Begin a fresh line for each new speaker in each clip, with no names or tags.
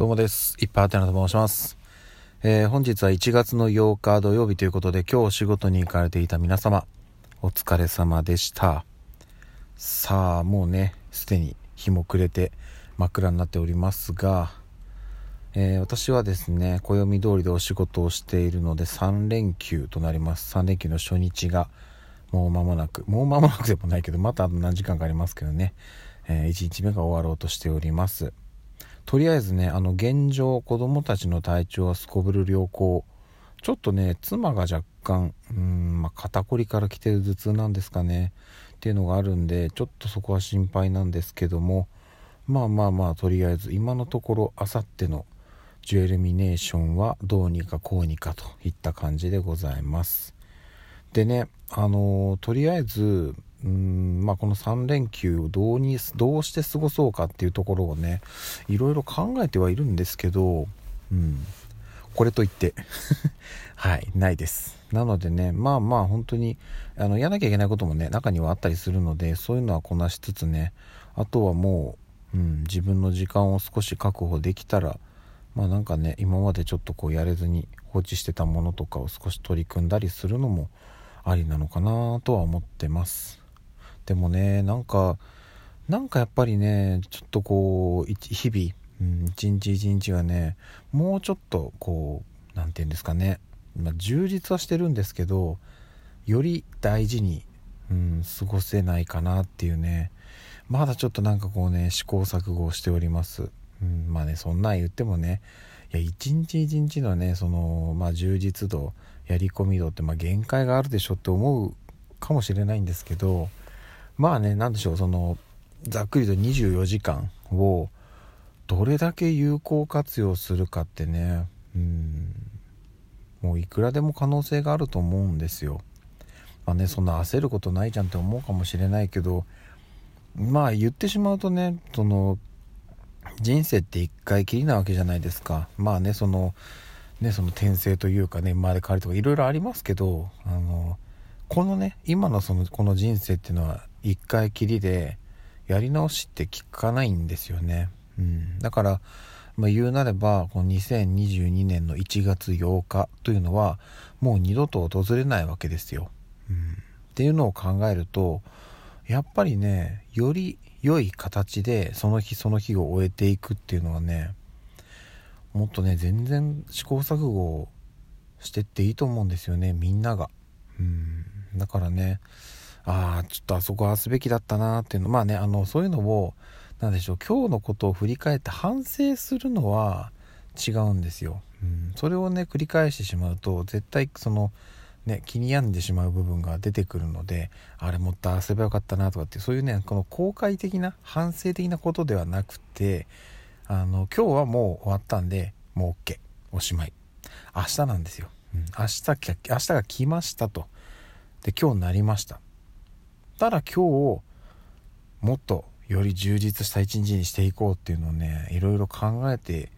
どうもです。いっぱいあてなと申します。えー、本日は1月の8日土曜日ということで、今日お仕事に行かれていた皆様、お疲れ様でした。さあ、もうね、すでに日も暮れて真っ暗になっておりますが、えー、私はですね、暦通りでお仕事をしているので3連休となります。3連休の初日がもう間もなく、もう間もなくでもないけど、またあと何時間かありますけどね、えー、1日目が終わろうとしております。とりあえずね、あの、現状、子供たちの体調はすこぶる良好。ちょっとね、妻が若干、うん、まあ、肩こりから来てる頭痛なんですかね。っていうのがあるんで、ちょっとそこは心配なんですけども、まあまあまあ、とりあえず、今のところ、あさってのジュエルミネーションはどうにかこうにかといった感じでございます。でね、あのー、とりあえず、うんまあ、この3連休をどうにどうして過ごそうかっていうところをねいろいろ考えてはいるんですけど、うん、これといって。はいないです。なのでねまあまあ本当にあのやらなきゃいけないこともね中にはあったりするのでそういうのはこなしつつねあとはもう、うん、自分の時間を少し確保できたらまあなんかね今までちょっとこうやれずに放置してたものとかを少し取り組んだりするのもありなのかなとは思ってます。でもねなんかなんかやっぱりねちょっとこう日々、うん、一日一日はねもうちょっとこう何て言うんですかね、まあ、充実はしてるんですけどより大事に、うん、過ごせないかなっていうねまだちょっとなんかこうね試行錯誤しております、うん、まあねそんなん言ってもねいや一日一日のねその、まあ、充実度やり込み度って、まあ、限界があるでしょって思うかもしれないんですけどまあね何でしょうそのざっくりと24時間をどれだけ有効活用するかってねうんもういくらでも可能性があると思うんですよ。まあねそんな焦ることないじゃんって思うかもしれないけどまあ言ってしまうとねその人生って一回きりなわけじゃないですか。まあねそのねその転生というかね生まれ変わりとかいろいろありますけどあのこのね今のそのこの人生っていうのは一回きりでやり直しって聞かないんですよね。うん、だから、まあ、言うなればこの2022年の1月8日というのはもう二度と訪れないわけですよ。うん、っていうのを考えるとやっぱりねより良い形でその日その日を終えていくっていうのはねもっとね全然試行錯誤してっていいと思うんですよねみんなが。うん、だからねああ、ちょっとあそこはすべきだったなっていうの、まあね、あの、そういうのを、なんでしょう、今日のことを振り返って反省するのは違うんですよ。うん、それをね、繰り返してしまうと、絶対その、ね、気に病んでしまう部分が出てくるので、あれもっとあせばよかったなとかって、そういうね、この後悔的な、反省的なことではなくて、あの、今日はもう終わったんで、もう OK。おしまい。明日なんですよ。うん、明日、明日が来ましたと。で、今日なりました。たら今日もっとより充実した一日にしていこうっていうのをねいろいろ考えて、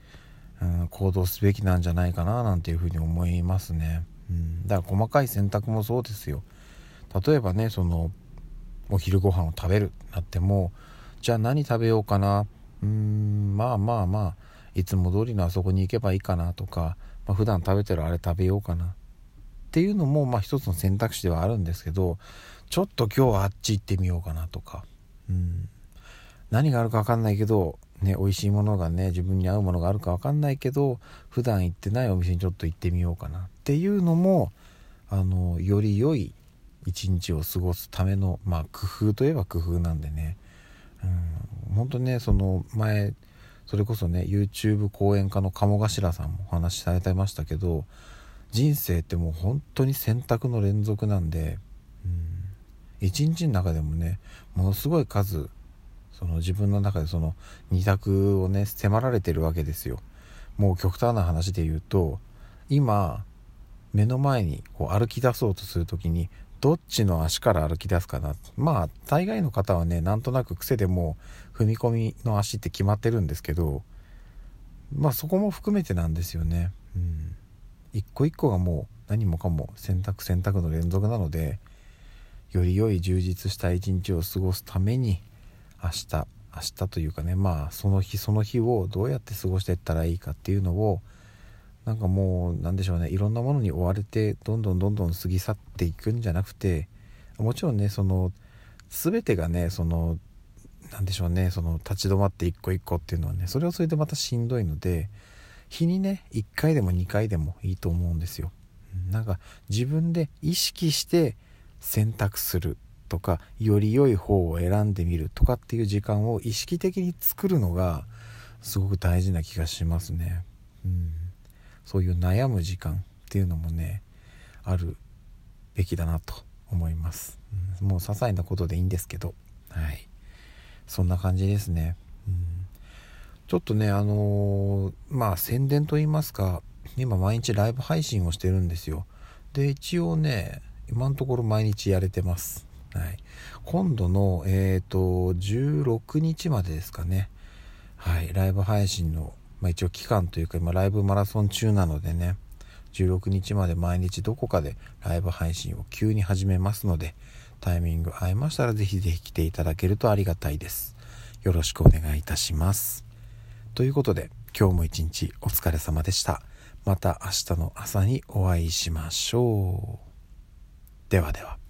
うん、行動すべきなんじゃないかななんていうふうに思いますね、うん、だから細かい選択もそうですよ。例えばねそのお昼ご飯を食べるなってもじゃあ何食べようかな。うーんまあまあまあいつも通りのあそこに行けばいいかなとか、まあ、普段食べてるあれ食べようかな。っていうのもまあ一つの選択肢ではあるんですけどちょっと今日はあっち行ってみようかなとか、うん、何があるか分かんないけど、ね、美味しいものがね自分に合うものがあるか分かんないけど普段行ってないお店にちょっと行ってみようかなっていうのもあのより良い一日を過ごすための、まあ、工夫といえば工夫なんでね、うん、本当ねその前それこそね YouTube 講演家の鴨頭さんもお話しされてましたけど人生ってもう本当に選択の連続なんで、一日の中でもねものすごい数その自分の中でその2択をね迫られてるわけですよ。もう極端な話で言うと今目の前にこう歩き出そうとする時にどっちの足から歩き出すかな？まあ大概の方はねなんとなく癖でも踏み込みの足って決まってるんですけどまあそこも含めてなんですよね。うん。一個一個がもう何もかも選択選択の連続なのでより良い充実した一日を過ごすために明日明日というかねまあその日その日をどうやって過ごしていったらいいかっていうのをなんかもうなんでしょうねいろんなものに追われてどんどんどんどん過ぎ去っていくんじゃなくてもちろんねその全てがねそのなんでしょうねその立ち止まって一個一個っていうのはねそれはそれでまたしんどいので日にね1回でも2回でもいいと思うんですよ。なんか自分で意識して選択するとかより良い方を選んでみるとかっていう時間を意識的に作るのがすごく大事な気がしますね。うん、そういう悩む時間っていうのもねあるべきだなと思います。うん、もう些細なことでいいんですけど、はい、そんな感じですね。うんちょっとね、あのー、まあ宣伝と言いますか、今毎日ライブ配信をしてるんですよ。で、一応ね、今のところ毎日やれてます。はい。今度の、えっ、ー、と、16日までですかね。はい。ライブ配信の、まあ一応期間というか、今ライブマラソン中なのでね、16日まで毎日どこかでライブ配信を急に始めますので、タイミング合いましたらぜひぜひ来ていただけるとありがたいです。よろしくお願いいたします。ということで、今日も一日お疲れ様でした。また明日の朝にお会いしましょう。ではでは。